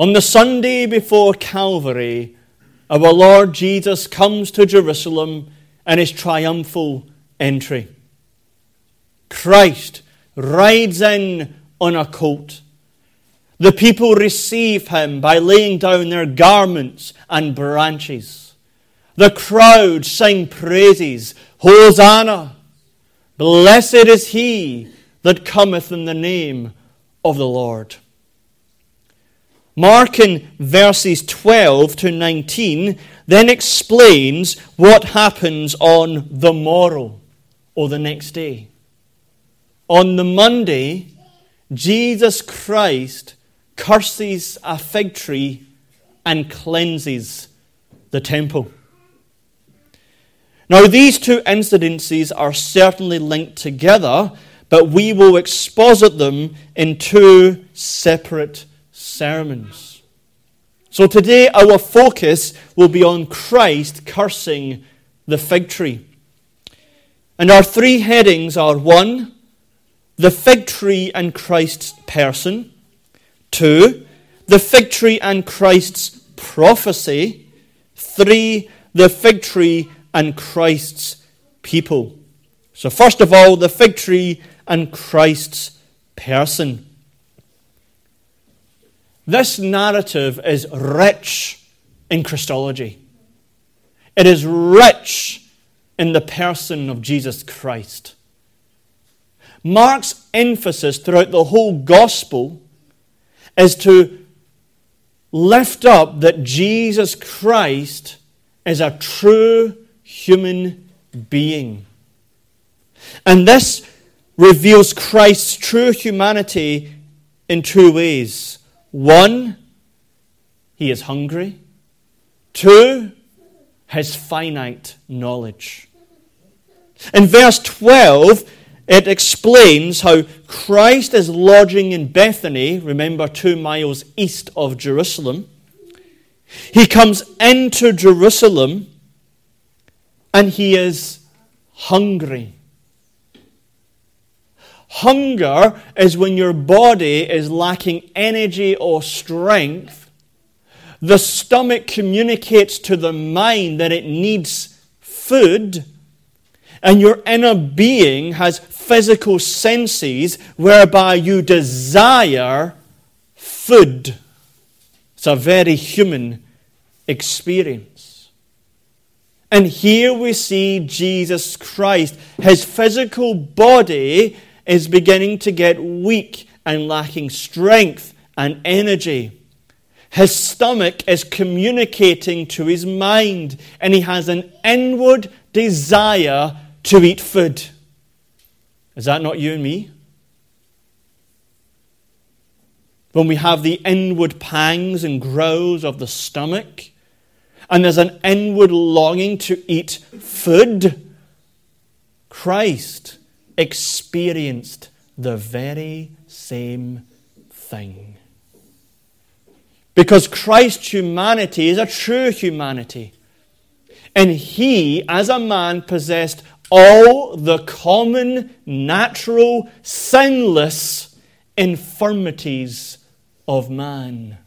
On the Sunday before Calvary, our Lord Jesus comes to Jerusalem in his triumphal entry. Christ rides in on a colt. The people receive him by laying down their garments and branches. The crowd sing praises Hosanna! Blessed is he that cometh in the name of the Lord. Mark in verses 12 to 19 then explains what happens on the morrow or the next day. On the Monday, Jesus Christ curses a fig tree and cleanses the temple. Now, these two incidences are certainly linked together, but we will exposit them in two separate sermons. So, today our focus will be on Christ cursing the fig tree. And our three headings are one, the fig tree and Christ's person. Two, the fig tree and Christ's prophecy. Three, the fig tree and Christ's people. So, first of all, the fig tree and Christ's person. This narrative is rich in Christology. It is rich in the person of Jesus Christ. Mark's emphasis throughout the whole gospel is to lift up that Jesus Christ is a true human being. And this reveals Christ's true humanity in two ways. One, he is hungry. Two, his finite knowledge. In verse 12, it explains how Christ is lodging in Bethany, remember, two miles east of Jerusalem. He comes into Jerusalem and he is hungry. Hunger is when your body is lacking energy or strength. The stomach communicates to the mind that it needs food and your inner being has physical senses whereby you desire food. It's a very human experience. And here we see Jesus Christ. His physical body is beginning to get weak and lacking strength and energy. His stomach is communicating to his mind, and he has an inward desire to eat food. Is that not you and me? When we have the inward pangs and growls of the stomach, and there's an inward longing to eat food, Christ experienced the very same thing. Because Christ's humanity is a true humanity. And he, as a man, possessed all the common, natural, sinless infirmities of man.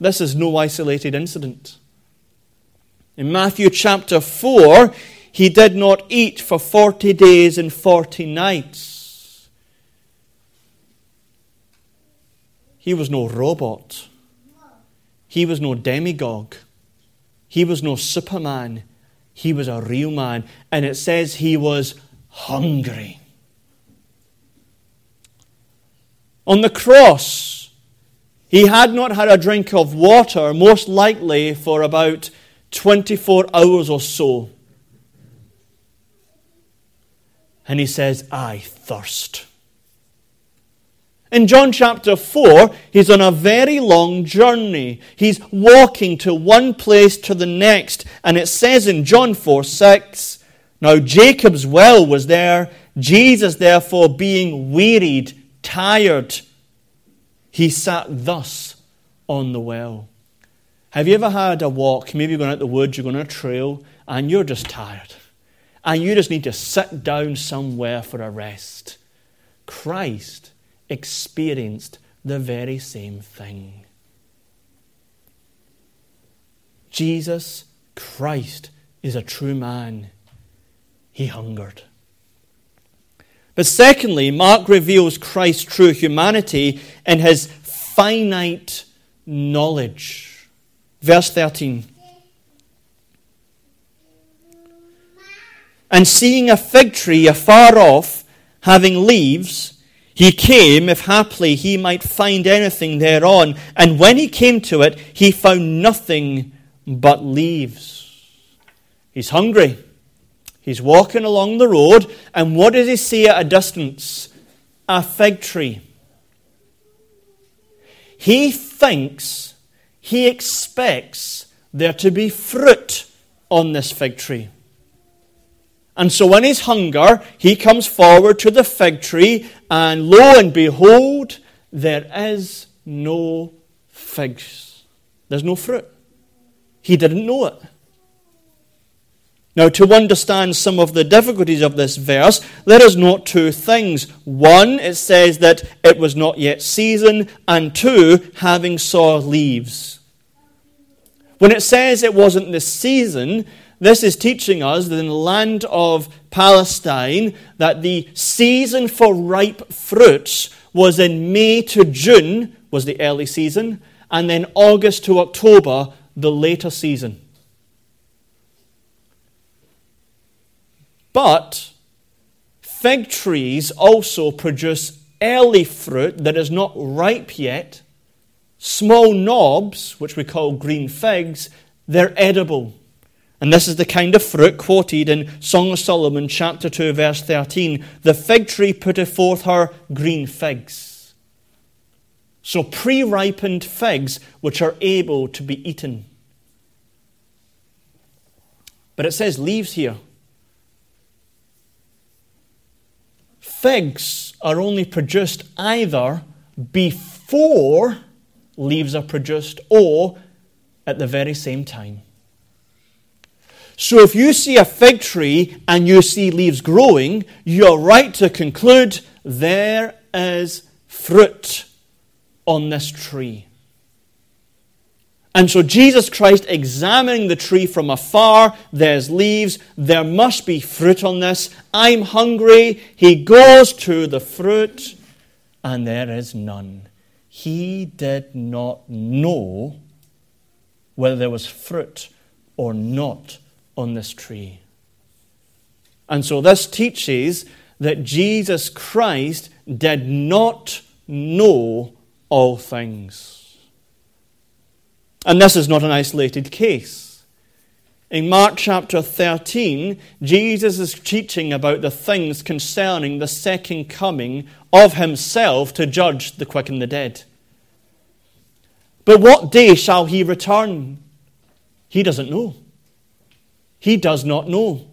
This is no isolated incident. In Matthew chapter 4, he did not eat for 40 days and 40 nights. He was no robot. He was no demigod. He was no superman. He was a real man. And it says he was hungry. On the cross, he had not had a drink of water, most likely for about 24 hours or so. And he says, I thirst. In John chapter 4, he's on a very long journey. He's walking to one place to the next. And it says in John 4 6, Now Jacob's well was there. Jesus, therefore, being wearied, tired, he sat thus on the well. Have you ever had a walk? Maybe you're going out the woods, you're going on a trail, and you're just tired. And you just need to sit down somewhere for a rest. Christ experienced the very same thing. Jesus Christ is a true man. He hungered. But secondly, Mark reveals Christ's true humanity in his finite knowledge. Verse 13. And seeing a fig tree afar off, having leaves, he came, if haply he might find anything thereon. And when he came to it, he found nothing but leaves. He's hungry. He's walking along the road, and what does he see at a distance? A fig tree. He thinks, he expects there to be fruit on this fig tree. And so, in his hunger, he comes forward to the fig tree, and lo and behold, there is no figs. There's no fruit. He didn't know it. Now, to understand some of the difficulties of this verse, let us note two things. One, it says that it was not yet season, and two, having saw leaves. When it says it wasn't the season, this is teaching us that in the land of Palestine, that the season for ripe fruits was in May to June, was the early season, and then August to October, the later season. But fig trees also produce early fruit that is not ripe yet. Small knobs, which we call green figs, they're edible. And this is the kind of fruit quoted in Song of Solomon, chapter 2, verse 13. The fig tree putteth forth her green figs. So, pre ripened figs which are able to be eaten. But it says leaves here. Figs are only produced either before leaves are produced or at the very same time. So if you see a fig tree and you see leaves growing, you're right to conclude there is fruit on this tree. And so Jesus Christ examining the tree from afar, there's leaves, there must be fruit on this. I'm hungry. He goes to the fruit, and there is none. He did not know whether there was fruit or not on this tree. And so this teaches that Jesus Christ did not know all things. And this is not an isolated case. In Mark chapter 13, Jesus is teaching about the things concerning the second coming of himself to judge the quick and the dead. But what day shall he return? He doesn't know. He does not know.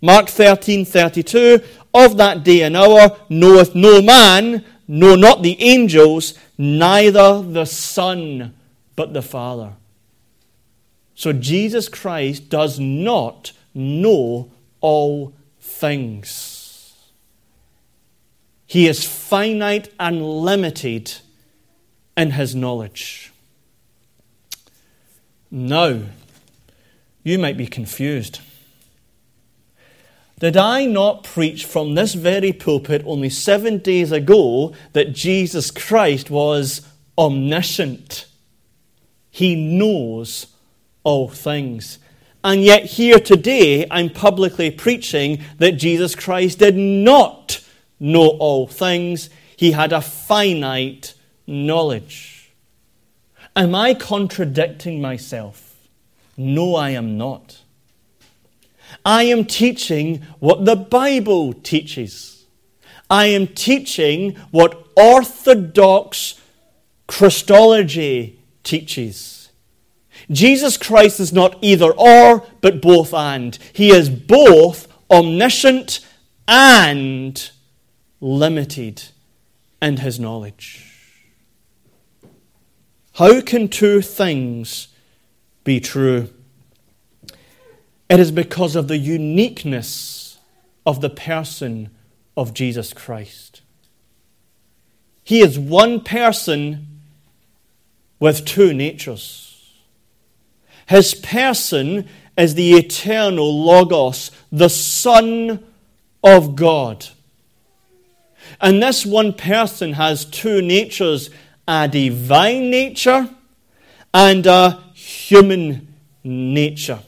Mark 13 32 Of that day and hour knoweth no man, no, not the angels, neither the Son, but the Father. So Jesus Christ does not know all things. He is finite and limited in his knowledge. Now, you might be confused. Did I not preach from this very pulpit only seven days ago that Jesus Christ was omniscient? He knows all things. And yet, here today, I'm publicly preaching that Jesus Christ did not know all things. He had a finite knowledge. Am I contradicting myself? No, I am not. I am teaching what the Bible teaches. I am teaching what Orthodox Christology teaches. Jesus Christ is not either or, but both and. He is both omniscient and limited in his knowledge. How can two things be true. It is because of the uniqueness of the person of Jesus Christ. He is one person with two natures. His person is the eternal Logos, the Son of God. And this one person has two natures a divine nature and a human nature.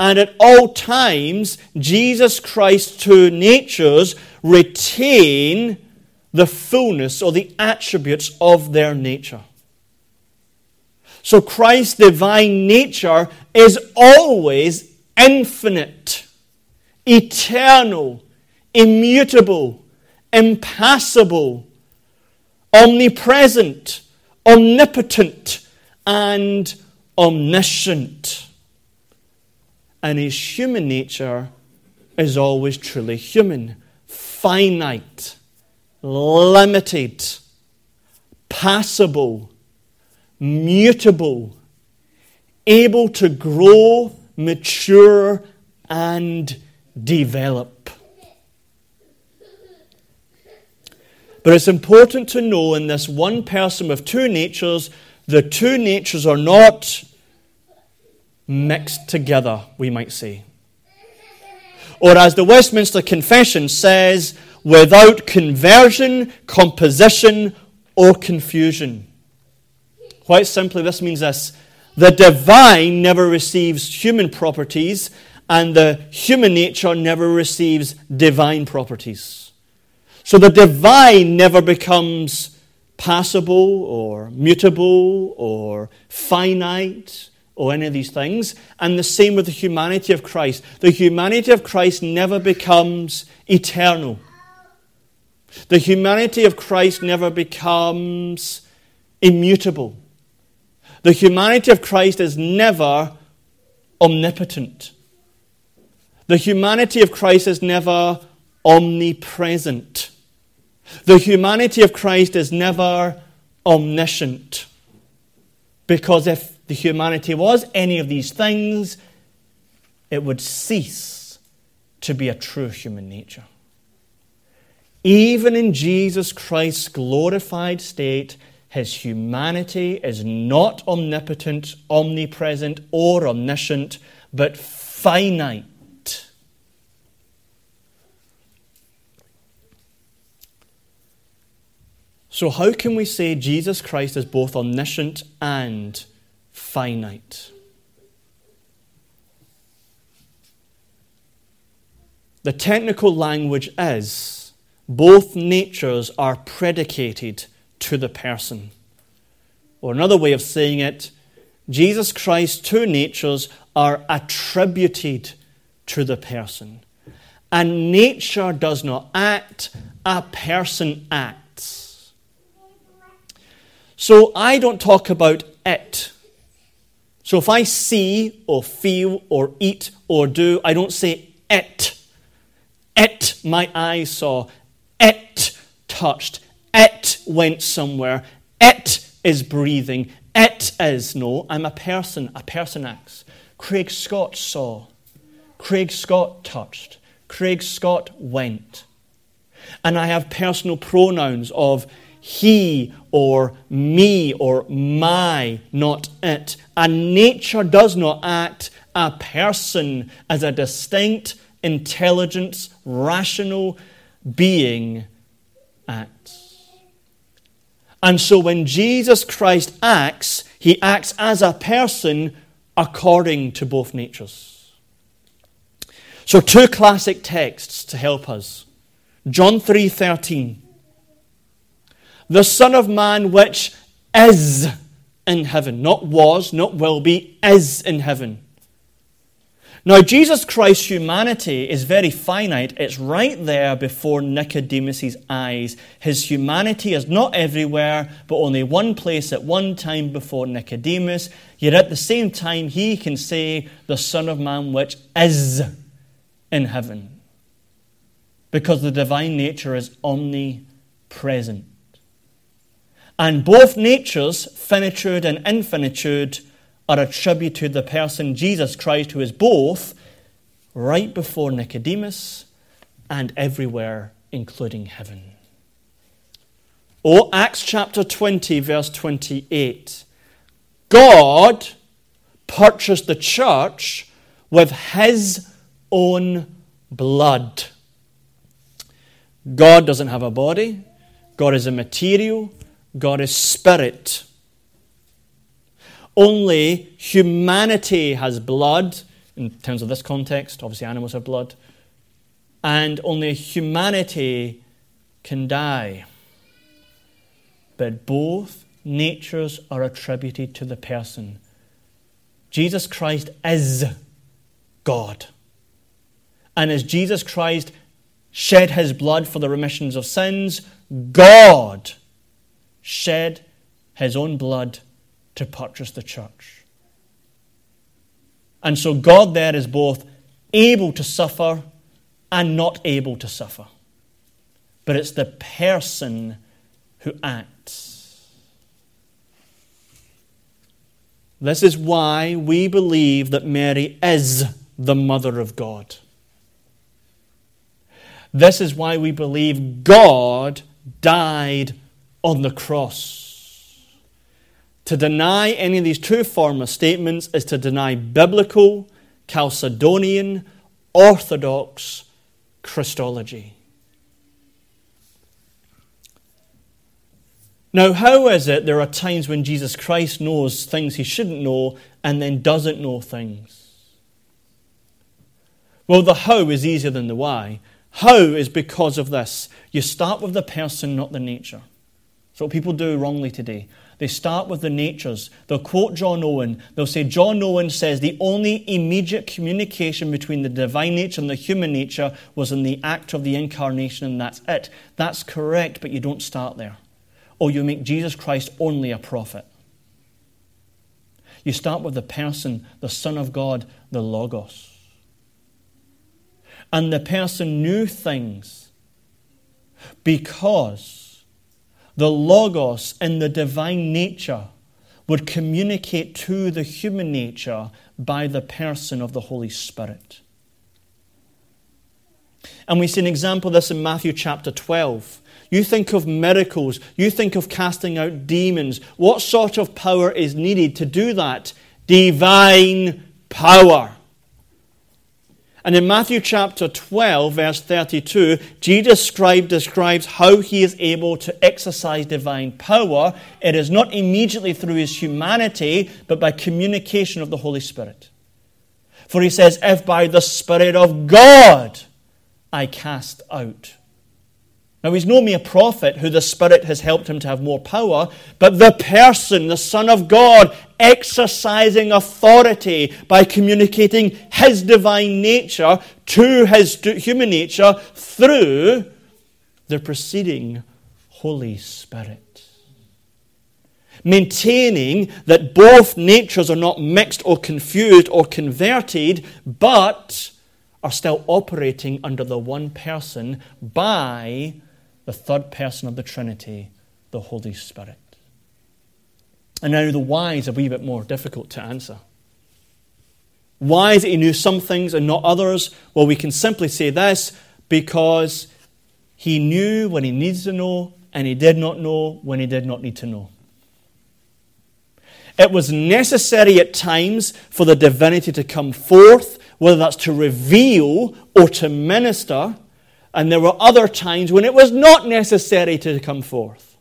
And at all times, Jesus Christ's two natures retain the fullness or the attributes of their nature. So Christ's divine nature is always infinite, eternal, immutable, impassible, omnipresent, omnipotent, and omniscient. And his human nature is always truly human, finite, limited, passible, mutable, able to grow, mature, and develop. But it's important to know in this one person with two natures, the two natures are not mixed together, we might say. Or as the Westminster Confession says, without conversion, composition, or confusion. Quite simply, this means this the divine never receives human properties, and the human nature never receives divine properties. So the divine never becomes passible or mutable or finite or any of these things. And the same with the humanity of Christ. The humanity of Christ never becomes eternal. The humanity of Christ never becomes immutable. The humanity of Christ is never omnipotent. The humanity of Christ is never omnipresent. The humanity of Christ is never omniscient. Because if the humanity was any of these things, it would cease to be a true human nature. Even in Jesus Christ's glorified state, his humanity is not omnipotent, omnipresent, or omniscient, but finite. So, how can we say Jesus Christ is both omniscient and finite? The technical language is both natures are predicated to the person. Or another way of saying it, Jesus Christ's two natures are attributed to the person. And nature does not act, a person acts. So I don't talk about it. So if I see or feel or eat or do, I don't say it. It my eyes saw. It touched. It went somewhere. It is breathing. It is. No, I'm a person. A person acts. Craig Scott saw. Craig Scott touched. Craig Scott went. And I have personal pronouns of he or me or my, not it. And nature does not act a person as a distinct, intelligent, rational, being acts. And so when Jesus Christ acts, he acts as a person according to both natures. So two classic texts to help us. John 3:13 The son of man which is in heaven, not was, not will be, is in heaven. Now, Jesus Christ's humanity is very finite. It's right there before Nicodemus' eyes. His humanity is not everywhere, but only one place at one time before Nicodemus. Yet at the same time, he can say, The Son of Man, which is in heaven. Because the divine nature is omnipresent. And both natures, finitude and infinitude, are attributed to the person Jesus Christ, who is both right before Nicodemus and everywhere, including heaven. or Acts chapter 20, verse 28. God purchased the church with his own blood. God doesn't have a body, God is immaterial, God is spirit. Only humanity has blood, in terms of this context, obviously animals have blood, and only humanity can die. But both natures are attributed to the person. Jesus Christ is God. And as Jesus Christ shed his blood for the remissions of sins, God shed his own blood to purchase the church. And so God there is both able to suffer and not able to suffer. But it's the person who acts. This is why we believe that Mary is the mother of God. This is why we believe God died on the cross. To deny any of these two former statements is to deny biblical, Chalcedonian, Orthodox Christology. Now, how is it there are times when Jesus Christ knows things he shouldn't know and then doesn't know things? Well, the how is easier than the why. How is because of this. You start with the person, not the nature. What people do wrongly today. They start with the natures. They'll quote John Owen. They'll say, John Owen says the only immediate communication between the divine nature and the human nature was in the act of the incarnation, and that's it. That's correct, but you don't start there. Or you make Jesus Christ only a prophet. You start with the person, the Son of God, the Logos. And the person knew things because the Logos in the divine nature would communicate to the human nature by the person of the Holy Spirit. And we see an example of this in Matthew chapter 12. You think of miracles, you think of casting out demons. What sort of power is needed to do that? Divine power. And in Matthew chapter 12, verse 32, Jesus describes how he is able to exercise divine power. It is not immediately through his humanity, but by communication of the Holy Spirit. For he says, If by the Spirit of God I cast out now, he's no mere prophet who the Spirit has helped him to have more power, but the person, the Son of God, exercising authority by communicating his divine nature to his human nature through the preceding Holy Spirit. Maintaining that both natures are not mixed or confused or converted, but are still operating under the one person by the third person of the Trinity, the Holy Spirit. And now the why is a wee bit more difficult to answer. Why is it he knew some things and not others? Well, we can simply say this because he knew when he needed to know, and he did not know when he did not need to know. It was necessary at times for the divinity to come forth, whether that's to reveal or to minister, and there were other times when it was not necessary to come forth.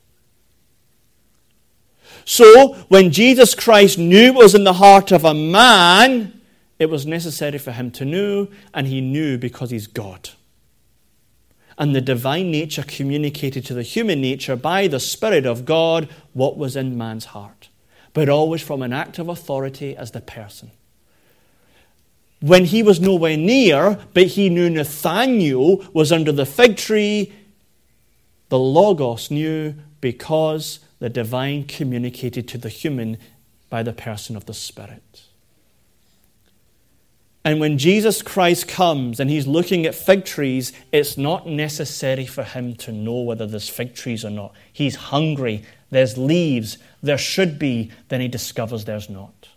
So, when Jesus Christ knew what was in the heart of a man, it was necessary for him to know, and he knew because he's God. And the divine nature communicated to the human nature by the Spirit of God what was in man's heart, but always from an act of authority as the person when he was nowhere near, but he knew Nathanael was under the fig tree, the Logos knew because the divine communicated to the human by the person of the Spirit. And when Jesus Christ comes and he's looking at fig trees, it's not necessary for him to know whether there's fig trees or not. He's hungry, there's leaves, there should be, then he discovers there's not.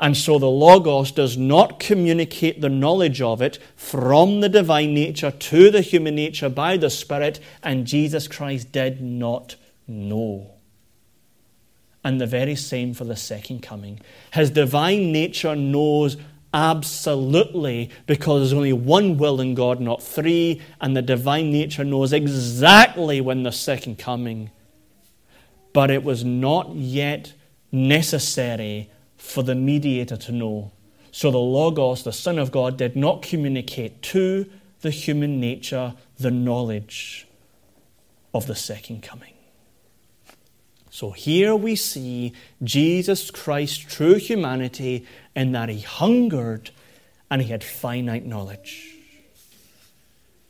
And so the Logos does not communicate the knowledge of it from the divine nature to the human nature by the Spirit, and Jesus Christ did not know. And the very same for the second coming. His divine nature knows absolutely because there's only one will in God, not three, and the divine nature knows exactly when the second coming. But it was not yet necessary for the mediator to know. So the Logos, the Son of God, did not communicate to the human nature the knowledge of the second coming. So here we see Jesus Christ's true humanity in that he hungered and he had finite knowledge.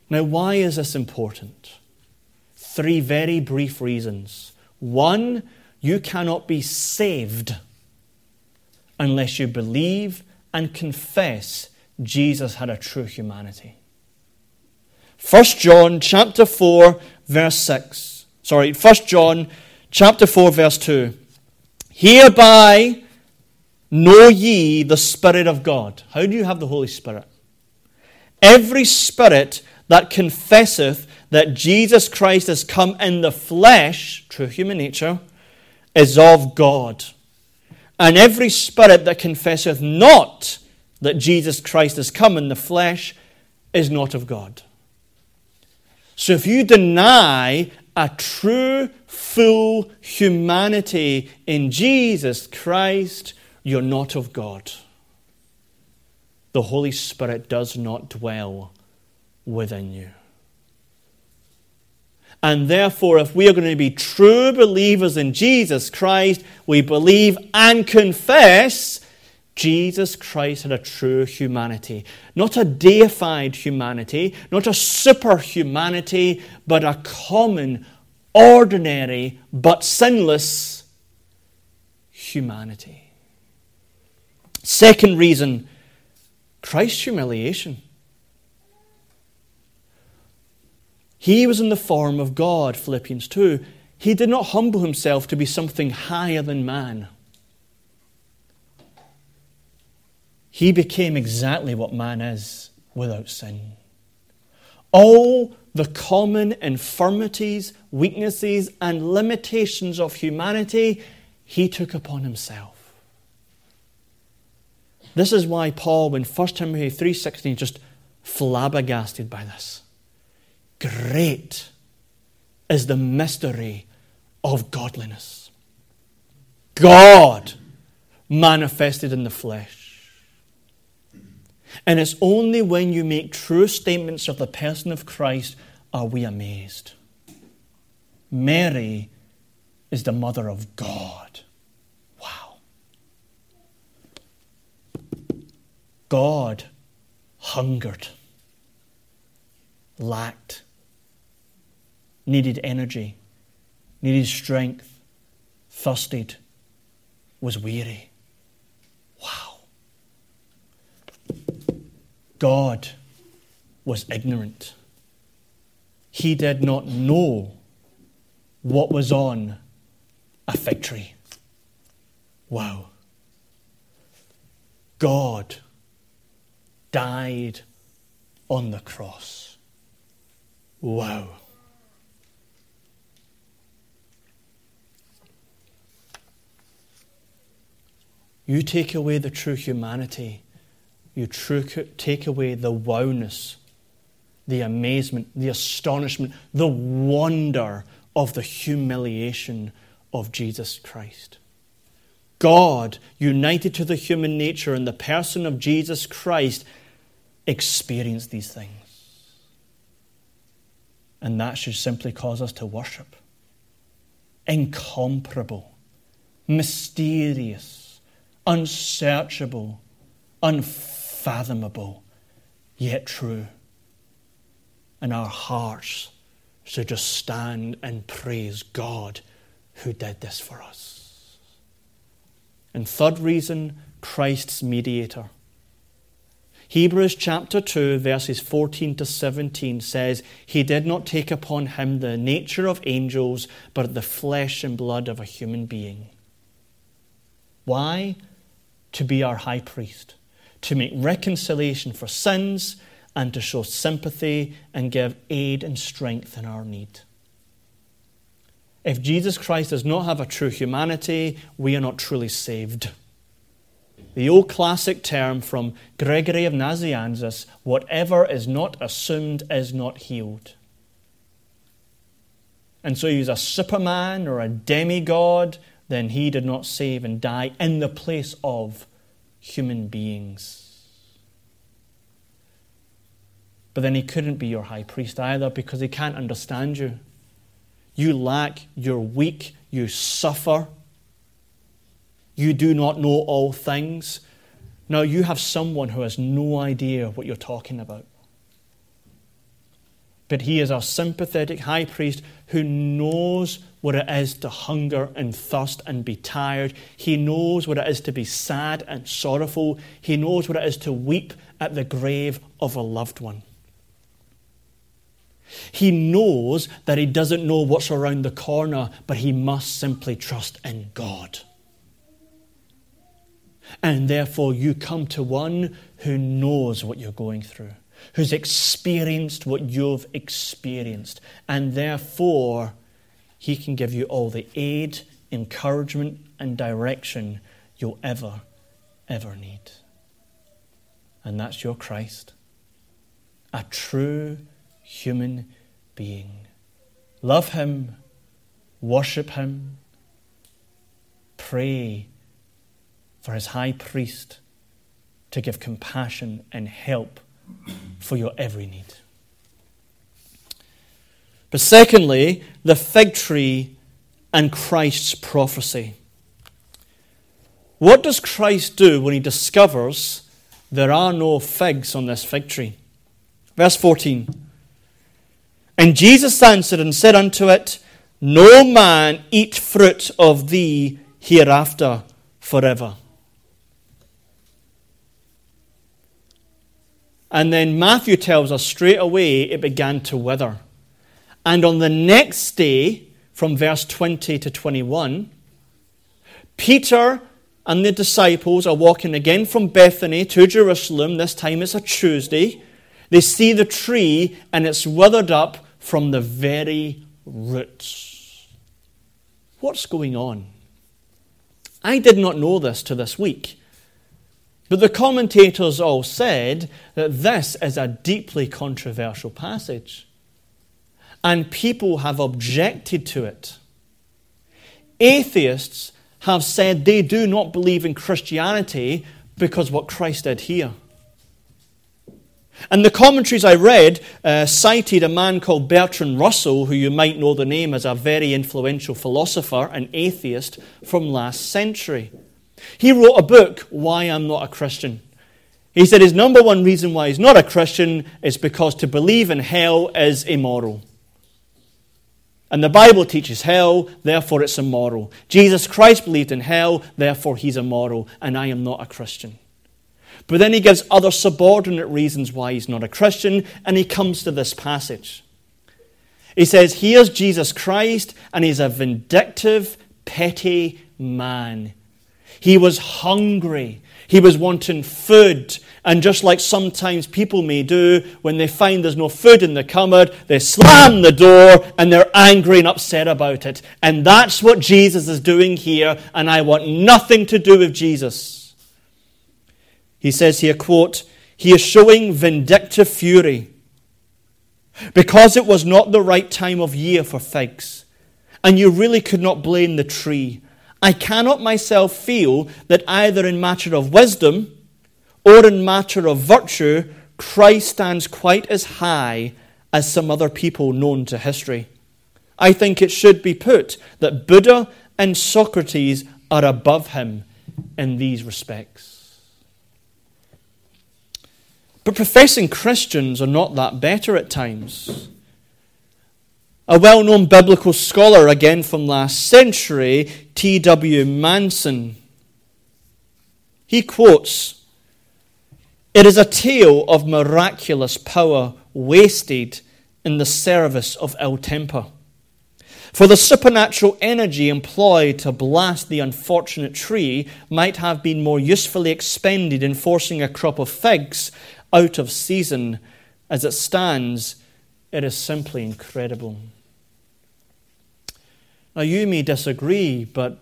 Now, why is this important? Three very brief reasons. One, you cannot be saved unless you believe and confess Jesus had a true humanity. 1 John chapter 4 verse 6. Sorry, 1 John chapter 4 verse 2. Hereby know ye the Spirit of God. How do you have the Holy Spirit? Every spirit that confesseth that Jesus Christ has come in the flesh, true human nature, is of God. And every spirit that confesseth not that Jesus Christ has come in the flesh is not of God. So if you deny a true, full humanity in Jesus Christ, you're not of God. The Holy Spirit does not dwell within you. And therefore, if we are going to be true believers in Jesus Christ, we believe and confess Jesus Christ had a true humanity. Not a deified humanity, not a superhumanity, but a common, ordinary, but sinless humanity. Second reason Christ's humiliation. He was in the form of God, Philippians 2. He did not humble himself to be something higher than man. He became exactly what man is without sin. All the common infirmities, weaknesses, and limitations of humanity, he took upon himself. This is why Paul, when 1 Timothy 3.16, just flabbergasted by this. Great is the mystery of godliness. God manifested in the flesh. And it's only when you make true statements of the person of Christ are we amazed. Mary is the mother of God. Wow. God hungered, lacked, needed energy, needed strength, thirsted, was weary. Wow. God was ignorant. He did not know what was on a fig tree. Wow. God died on the cross. Wow. You take away the true humanity, you true, take away the wowness, the amazement, the astonishment, the wonder of the humiliation of Jesus Christ. God, united to the human nature in the person of Jesus Christ, experienced these things. And that should simply cause us to worship. Incomparable, mysterious, unsearchable, unfathomable, yet true. And our hearts should just stand and praise God who did this for us. And third reason, Christ's mediator. Hebrews chapter 2, verses 14 to 17 says, He did not take upon him the nature of angels, but the flesh and blood of a human being. Why? To be our high priest, to make reconciliation for sins, and to show sympathy and give aid and strength in our need. If Jesus Christ does not have a true humanity, we are not truly saved. The old classic term from Gregory of Nazianzus whatever is not assumed is not healed. And so he's a superman or a demigod, then he did not save and die in the place of human beings. But then he couldn't be your high priest either because he can't understand you. You lack, you're weak, you suffer. You do not know all things. Now you have someone who has no idea what you're talking about. But he is our sympathetic high priest who knows what it is to hunger and thirst and be tired. He knows what it is to be sad and sorrowful. He knows what it is to weep at the grave of a loved one. He knows that he doesn't know what's around the corner, but he must simply trust in God. And therefore, you come to one who knows what you're going through, who's experienced what you've experienced, and therefore, he can give you all the aid, encouragement, and direction you'll ever, ever need. And that's your Christ, a true human being. Love him, worship him, pray for his high priest to give compassion and help for your every need. But secondly, the fig tree and Christ's prophecy. What does Christ do when he discovers there are no figs on this fig tree? Verse 14. And Jesus answered and said unto it, No man eat fruit of thee hereafter forever. And then Matthew tells us straight away it began to wither. And on the next day, from verse 20 to 21, Peter and the disciples are walking again from Bethany to Jerusalem. This time it's a Tuesday. They see the tree and it's withered up from the very roots. What's going on? I did not know this to this week. But the commentators all said that this is a deeply controversial passage. And people have objected to it. Atheists have said they do not believe in Christianity because what Christ did here. And the commentaries I read uh, cited a man called Bertrand Russell, who you might know the name as a very influential philosopher and atheist from last century. He wrote a book, Why I'm Not a Christian. He said his number one reason why he's not a Christian is because to believe in hell is immoral. And the Bible teaches hell, therefore it's immoral. Jesus Christ believed in hell, therefore he's immoral, and I am not a Christian. But then he gives other subordinate reasons why he's not a Christian, and he comes to this passage. He says, Here's Jesus Christ, and he's a vindictive, petty man. He was hungry. He was wanting food. And just like sometimes people may do when they find there's no food in the cupboard, they slam the door and they're angry and upset about it. And that's what Jesus is doing here. And I want nothing to do with Jesus. He says here, quote, he is showing vindictive fury because it was not the right time of year for figs. And you really could not blame the tree I cannot myself feel that either in matter of wisdom or in matter of virtue, Christ stands quite as high as some other people known to history. I think it should be put that Buddha and Socrates are above him in these respects. But professing Christians are not that better at times. A well known biblical scholar, again from last century, T.W. Manson, he quotes It is a tale of miraculous power wasted in the service of ill temper. For the supernatural energy employed to blast the unfortunate tree might have been more usefully expended in forcing a crop of figs out of season. As it stands, it is simply incredible. Now, you may disagree, but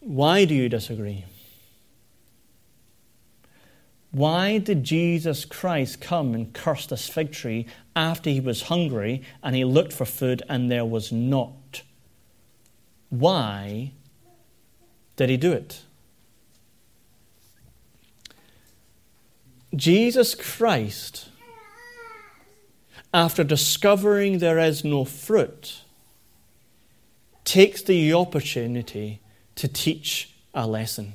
why do you disagree? Why did Jesus Christ come and curse this fig tree after he was hungry and he looked for food and there was not? Why did he do it? Jesus Christ, after discovering there is no fruit, takes the opportunity to teach a lesson.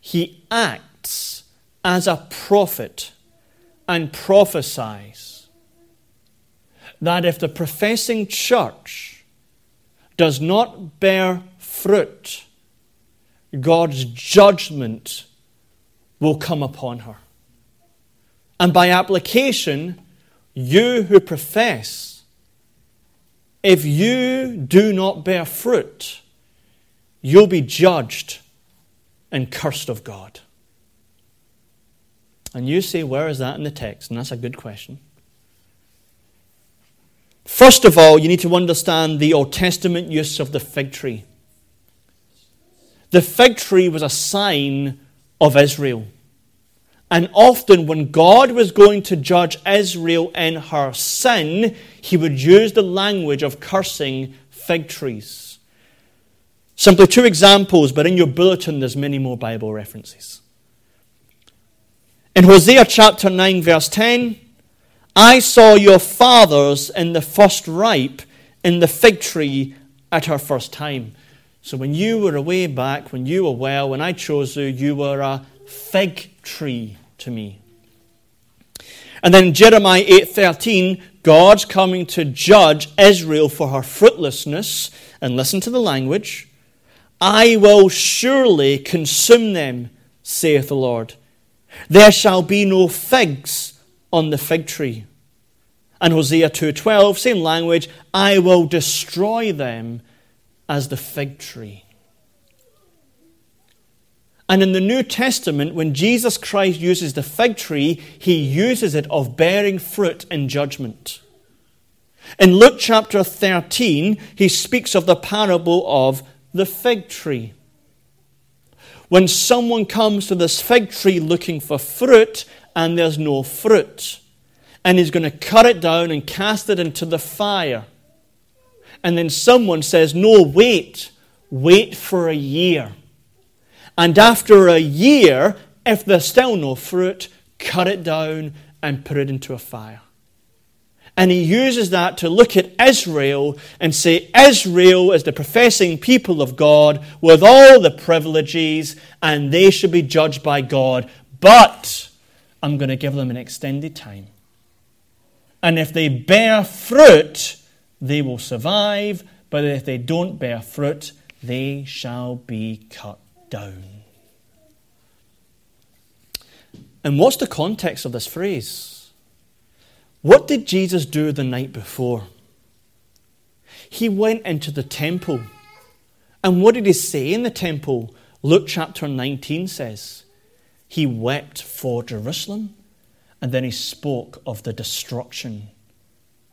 He acts as a prophet and prophesies that if the professing church does not bear fruit, God's judgment will come upon her. And by application, you who profess, if you do not bear fruit, you'll be judged and cursed of God. And you say, where is that in the text? And that's a good question. First of all, you need to understand the Old Testament use of the fig tree. The fig tree was a sign of Israel. And often, when God was going to judge Israel in her sin, he would use the language of cursing fig trees. Simply two examples, but in your bulletin, there's many more Bible references. In Hosea chapter 9, verse 10, I saw your fathers in the first ripe in the fig tree at her first time. So when you were away back, when you were well, when I chose you, you were a fig tree to me. And then Jeremiah 8:13, God's coming to judge Israel for her fruitlessness, and listen to the language. I will surely consume them, saith the Lord. There shall be no figs on the fig tree. And Hosea 2:12, same language, I will destroy them as the fig tree. And in the New Testament, when Jesus Christ uses the fig tree, he uses it of bearing fruit in judgment. In Luke chapter 13, he speaks of the parable of the fig tree. When someone comes to this fig tree looking for fruit and there's no fruit, and he's going to cut it down and cast it into the fire. And then someone says, No, wait, wait for a year. And after a year, if there's still no fruit, cut it down and put it into a fire. And he uses that to look at Israel and say, Israel is the professing people of God with all the privileges, and they should be judged by God. But I'm going to give them an extended time. And if they bear fruit, they will survive. But if they don't bear fruit, they shall be cut down. And what's the context of this phrase? What did Jesus do the night before? He went into the temple. And what did he say in the temple? Luke chapter 19 says, He wept for Jerusalem, and then he spoke of the destruction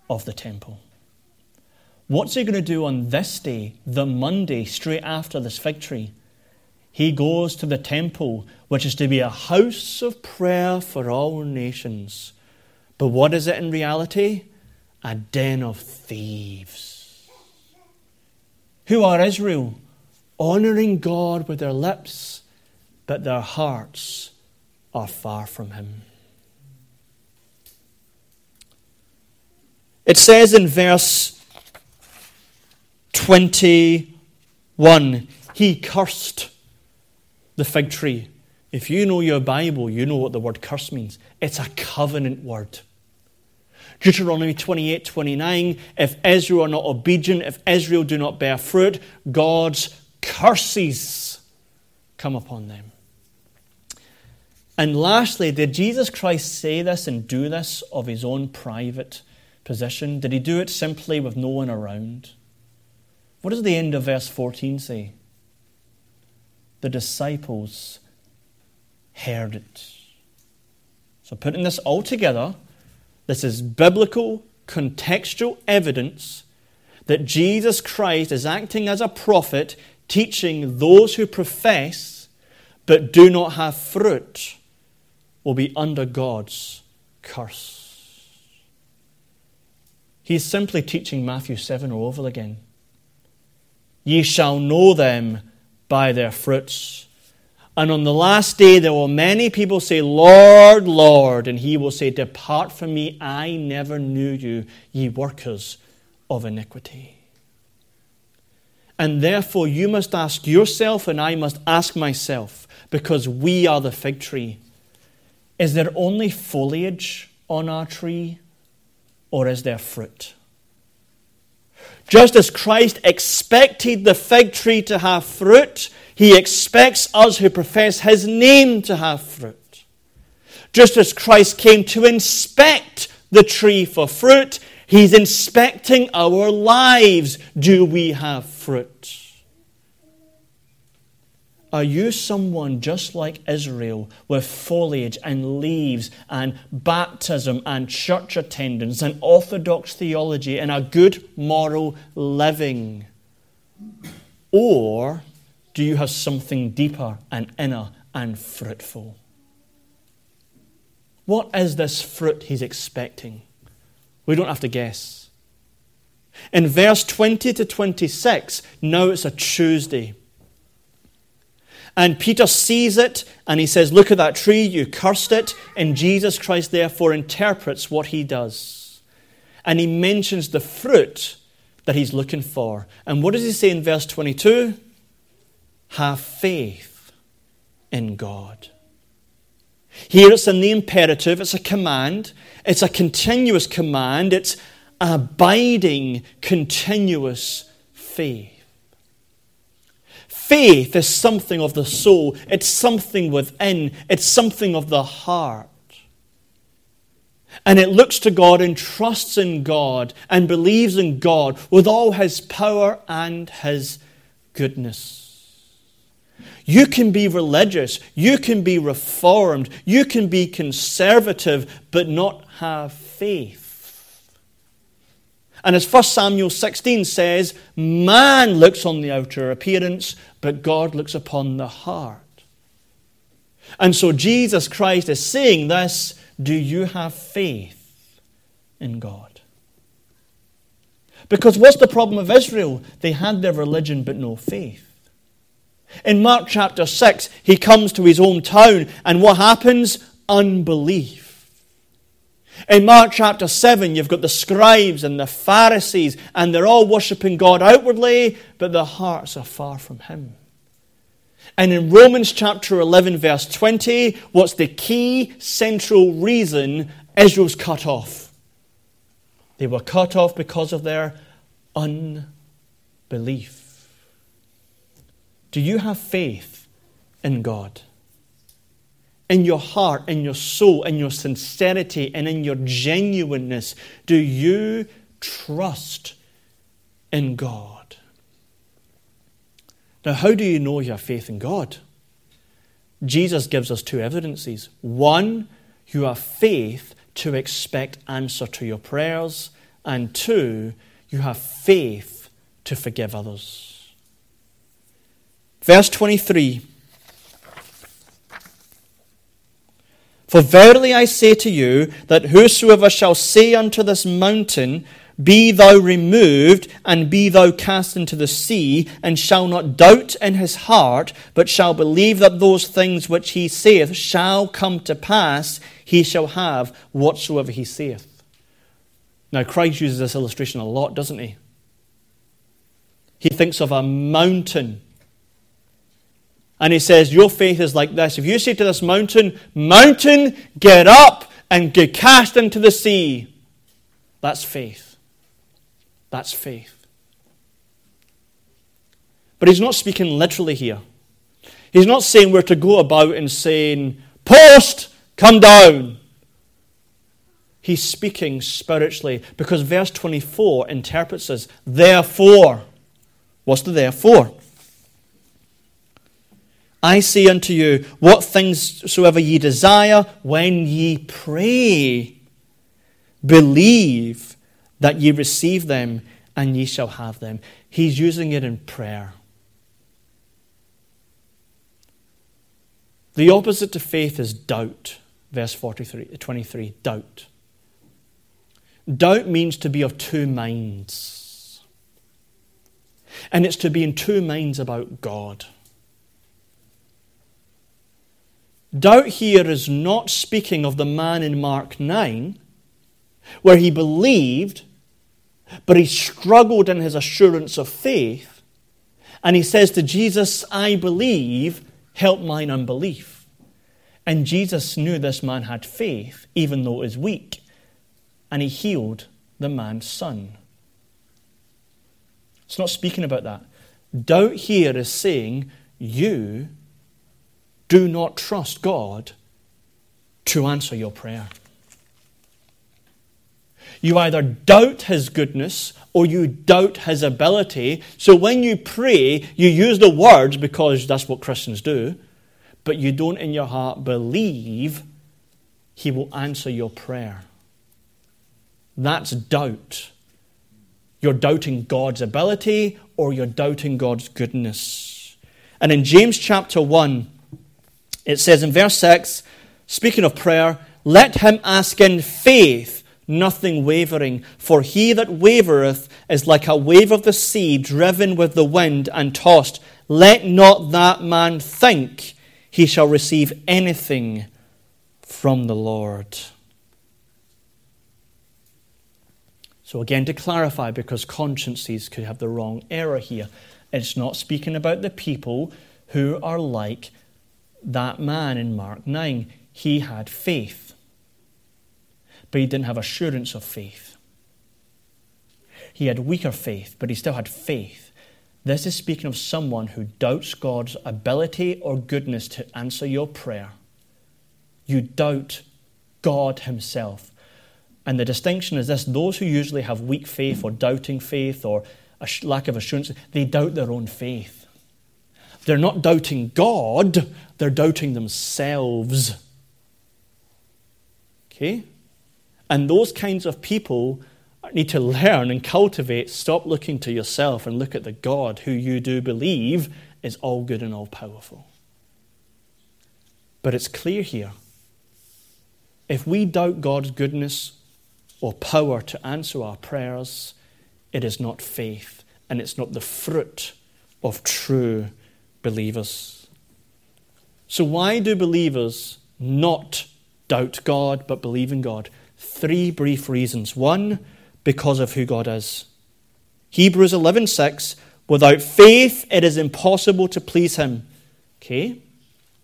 of the temple. What's he going to do on this day, the Monday, straight after this fig tree? He goes to the temple, which is to be a house of prayer for all nations. But what is it in reality? A den of thieves. Who are Israel? Honoring God with their lips, but their hearts are far from Him. It says in verse 21 He cursed the fig tree. If you know your Bible, you know what the word curse means. It's a covenant word. Deuteronomy 28 29, if Israel are not obedient, if Israel do not bear fruit, God's curses come upon them. And lastly, did Jesus Christ say this and do this of his own private position? Did he do it simply with no one around? What does the end of verse 14 say? The disciples heard it. So, putting this all together, this is biblical, contextual evidence that Jesus Christ is acting as a prophet, teaching those who profess but do not have fruit will be under God's curse. He's simply teaching Matthew 7 all over again. Ye shall know them by their fruits. And on the last day, there will many people say, Lord, Lord. And he will say, Depart from me, I never knew you, ye workers of iniquity. And therefore, you must ask yourself, and I must ask myself, because we are the fig tree is there only foliage on our tree, or is there fruit? Just as Christ expected the fig tree to have fruit, he expects us who profess his name to have fruit. Just as Christ came to inspect the tree for fruit, he's inspecting our lives. Do we have fruit? Are you someone just like Israel with foliage and leaves and baptism and church attendance and orthodox theology and a good moral living? Or do you have something deeper and inner and fruitful? What is this fruit he's expecting? We don't have to guess. In verse 20 to 26, now it's a Tuesday. And Peter sees it and he says, Look at that tree, you cursed it. And Jesus Christ, therefore, interprets what he does. And he mentions the fruit that he's looking for. And what does he say in verse 22? Have faith in God. Here it's in the imperative, it's a command, it's a continuous command, it's abiding, continuous faith. Faith is something of the soul, it's something within, it's something of the heart. And it looks to God and trusts in God and believes in God with all His power and His goodness. You can be religious, you can be reformed, you can be conservative, but not have faith. And as 1 Samuel 16 says, man looks on the outer appearance, but God looks upon the heart. And so Jesus Christ is saying this Do you have faith in God? Because what's the problem of Israel? They had their religion but no faith. In Mark chapter 6, he comes to his hometown, and what happens? Unbelief. In Mark chapter 7, you've got the scribes and the Pharisees, and they're all worshipping God outwardly, but their hearts are far from Him. And in Romans chapter 11, verse 20, what's the key central reason Israel's cut off? They were cut off because of their unbelief. Do you have faith in God? In your heart, in your soul, in your sincerity, and in your genuineness, do you trust in God? Now, how do you know your faith in God? Jesus gives us two evidences. One, you have faith to expect answer to your prayers, and two, you have faith to forgive others. Verse 23 For verily I say to you, that whosoever shall say unto this mountain, Be thou removed, and be thou cast into the sea, and shall not doubt in his heart, but shall believe that those things which he saith shall come to pass, he shall have whatsoever he saith. Now, Christ uses this illustration a lot, doesn't he? He thinks of a mountain and he says, Your faith is like this. If you say to this mountain, Mountain, get up and get cast into the sea, that's faith. That's faith. But he's not speaking literally here. He's not saying we're to go about and saying, Post, come down. He's speaking spiritually because verse 24 interprets as, Therefore. What's the therefore? I say unto you, what things soever ye desire, when ye pray, believe that ye receive them, and ye shall have them. He's using it in prayer. The opposite to faith is doubt. Verse 43, 23 doubt. Doubt means to be of two minds. And it's to be in two minds about God. Doubt here is not speaking of the man in Mark 9, where he believed, but he struggled in his assurance of faith. And he says to Jesus, I believe, help mine unbelief. And Jesus knew this man had faith, even though it was weak, and he healed the man's son. It's not speaking about that. Doubt here is saying, You do not trust God to answer your prayer. You either doubt His goodness or you doubt His ability. So when you pray, you use the words because that's what Christians do, but you don't in your heart believe He will answer your prayer. That's doubt. You're doubting God's ability or you're doubting God's goodness. And in James chapter 1, it says in verse 6, speaking of prayer, let him ask in faith, nothing wavering. For he that wavereth is like a wave of the sea, driven with the wind and tossed. Let not that man think he shall receive anything from the Lord. So, again, to clarify, because consciences could have the wrong error here, it's not speaking about the people who are like that man in Mark 9, he had faith, but he didn't have assurance of faith. He had weaker faith, but he still had faith. This is speaking of someone who doubts God's ability or goodness to answer your prayer. You doubt God Himself. And the distinction is this those who usually have weak faith or doubting faith or a lack of assurance, they doubt their own faith. They're not doubting God, they're doubting themselves. Okay? And those kinds of people need to learn and cultivate. Stop looking to yourself and look at the God who you do believe is all good and all powerful. But it's clear here if we doubt God's goodness or power to answer our prayers, it is not faith and it's not the fruit of true believers. So, why do believers not doubt God but believe in God? Three brief reasons. One, because of who God is. Hebrews 11:6 Without faith it is impossible to please him. Okay?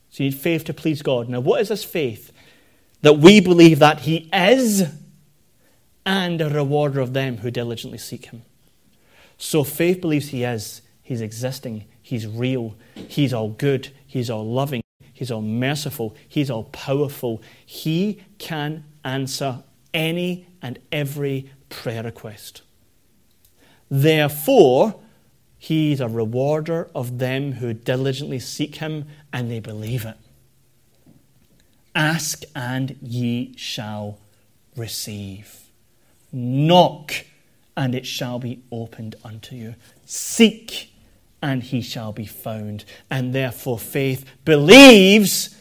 So you need faith to please God. Now what is this faith? That we believe that he is and a rewarder of them who diligently seek him. So faith believes he is, he's existing, He's real. He's all good. He's all loving. He's all merciful. He's all powerful. He can answer any and every prayer request. Therefore, He's a rewarder of them who diligently seek Him and they believe it. Ask and ye shall receive. Knock and it shall be opened unto you. Seek and he shall be found. And therefore, faith believes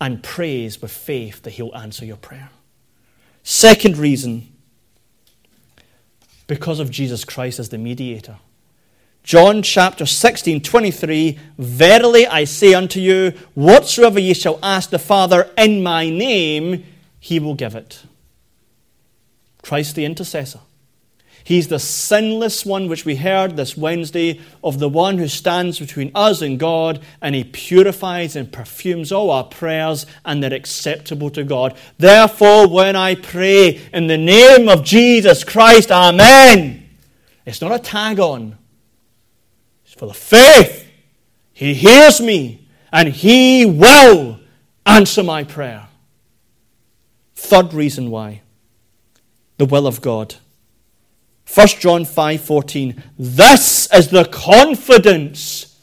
and prays with faith that he'll answer your prayer. Second reason, because of Jesus Christ as the mediator. John chapter 16, 23 Verily I say unto you, whatsoever ye shall ask the Father in my name, he will give it. Christ the intercessor. He's the sinless one, which we heard this Wednesday, of the one who stands between us and God, and he purifies and perfumes all our prayers, and they're acceptable to God. Therefore, when I pray in the name of Jesus Christ, Amen, it's not a tag on, it's full of faith. He hears me, and he will answer my prayer. Third reason why the will of God. 1 John 5:14 This is the confidence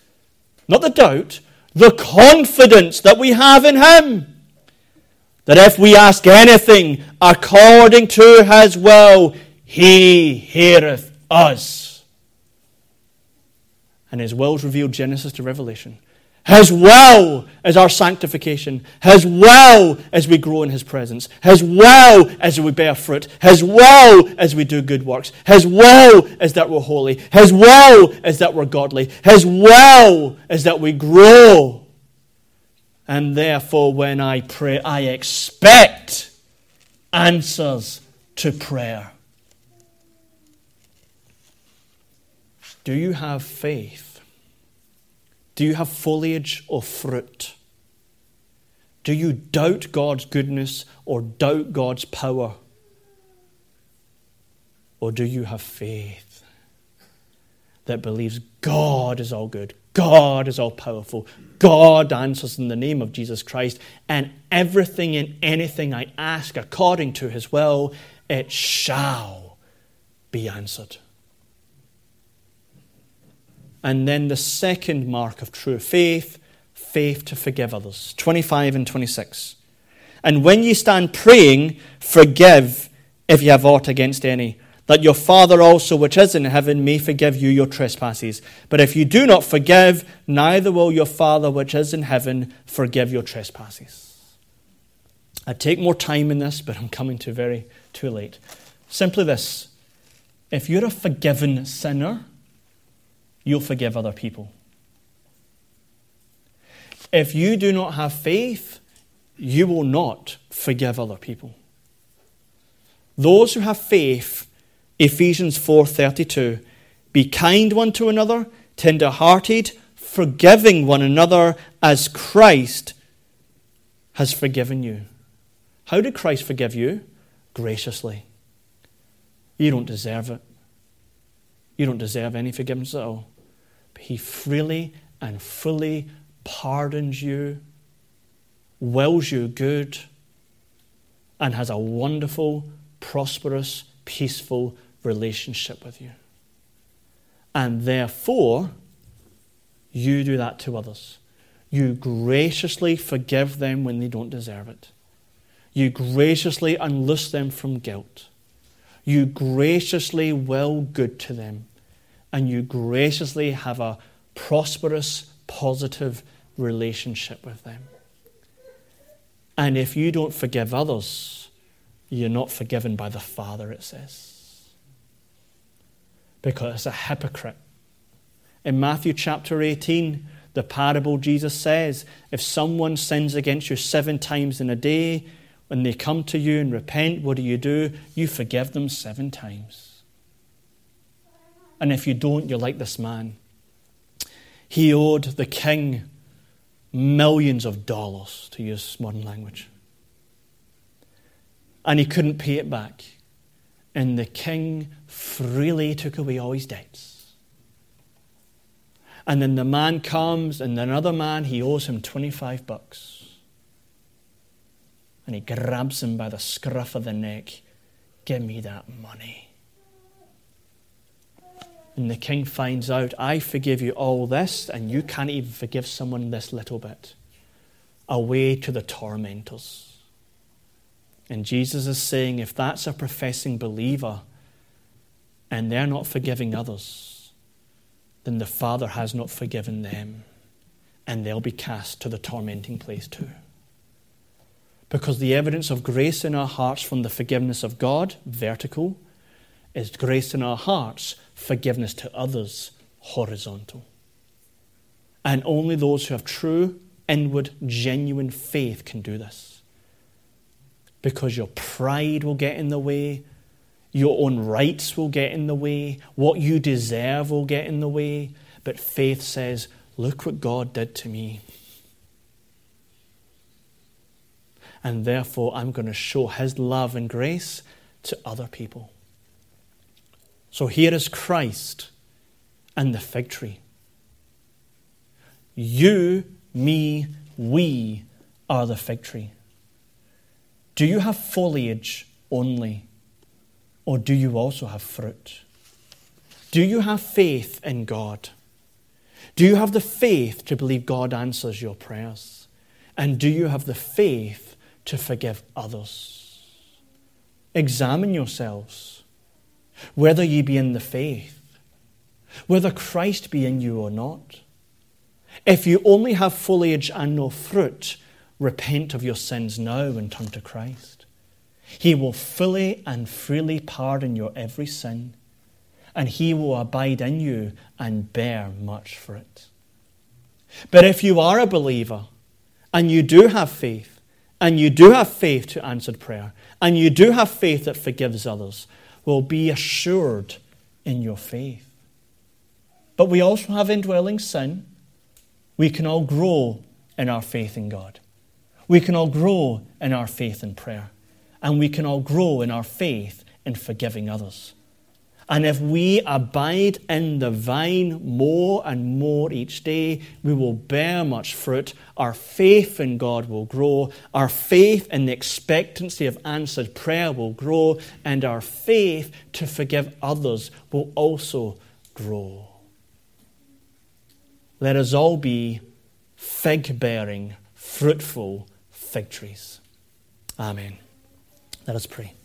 not the doubt the confidence that we have in him that if we ask anything according to his will he heareth us. And His will is revealed Genesis to Revelation. His will is our sanctification. His will as we grow in His presence. His will as we bear fruit. His will as we do good works. His will is that we're holy. His will is that we're godly. His will is that we grow. And therefore, when I pray, I expect answers to prayer. Do you have faith? Do you have foliage or fruit? Do you doubt God's goodness or doubt God's power? Or do you have faith that believes God is all good, God is all powerful, God answers in the name of Jesus Christ, and everything and anything I ask according to his will, it shall be answered? And then the second mark of true faith, faith to forgive others. 25 and 26. And when ye stand praying, forgive if ye have aught against any, that your Father also which is in heaven may forgive you your trespasses. But if you do not forgive, neither will your Father which is in heaven forgive your trespasses. I take more time in this, but I'm coming to very too late. Simply this if you're a forgiven sinner, you'll forgive other people. If you do not have faith, you will not forgive other people. Those who have faith, Ephesians 4:32, be kind one to another, tender-hearted, forgiving one another as Christ has forgiven you. How did Christ forgive you? Graciously. You don't deserve it. You don't deserve any forgiveness at all. He freely and fully pardons you, wills you good, and has a wonderful, prosperous, peaceful relationship with you. And therefore, you do that to others. You graciously forgive them when they don't deserve it. You graciously unloose them from guilt. You graciously will good to them and you graciously have a prosperous, positive relationship with them. And if you don't forgive others, you're not forgiven by the Father, it says. Because it's a hypocrite. In Matthew chapter 18, the parable Jesus says if someone sins against you seven times in a day, when they come to you and repent, what do you do? You forgive them seven times. And if you don't, you're like this man. He owed the king millions of dollars, to use modern language. And he couldn't pay it back. And the king freely took away all his debts. And then the man comes, and another man, he owes him 25 bucks. And he grabs him by the scruff of the neck. Give me that money. And the king finds out, I forgive you all this, and you can't even forgive someone this little bit. Away to the tormentors. And Jesus is saying, if that's a professing believer and they're not forgiving others, then the Father has not forgiven them, and they'll be cast to the tormenting place too. Because the evidence of grace in our hearts from the forgiveness of God, vertical, is grace in our hearts forgiveness to others horizontal. And only those who have true, inward, genuine faith can do this. Because your pride will get in the way, your own rights will get in the way, what you deserve will get in the way. But faith says, Look what God did to me. And therefore, I'm going to show His love and grace to other people. So here is Christ and the fig tree. You, me, we are the fig tree. Do you have foliage only, or do you also have fruit? Do you have faith in God? Do you have the faith to believe God answers your prayers? And do you have the faith to forgive others? Examine yourselves. Whether ye be in the faith, whether Christ be in you or not. If you only have foliage and no fruit, repent of your sins now and turn to Christ. He will fully and freely pardon your every sin, and He will abide in you and bear much fruit. But if you are a believer and you do have faith, and you do have faith to answered prayer, and you do have faith that forgives others, will be assured in your faith. But we also have indwelling sin. We can all grow in our faith in God. We can all grow in our faith in prayer. And we can all grow in our faith in forgiving others. And if we abide in the vine more and more each day, we will bear much fruit. Our faith in God will grow. Our faith in the expectancy of answered prayer will grow. And our faith to forgive others will also grow. Let us all be fig bearing, fruitful fig trees. Amen. Let us pray.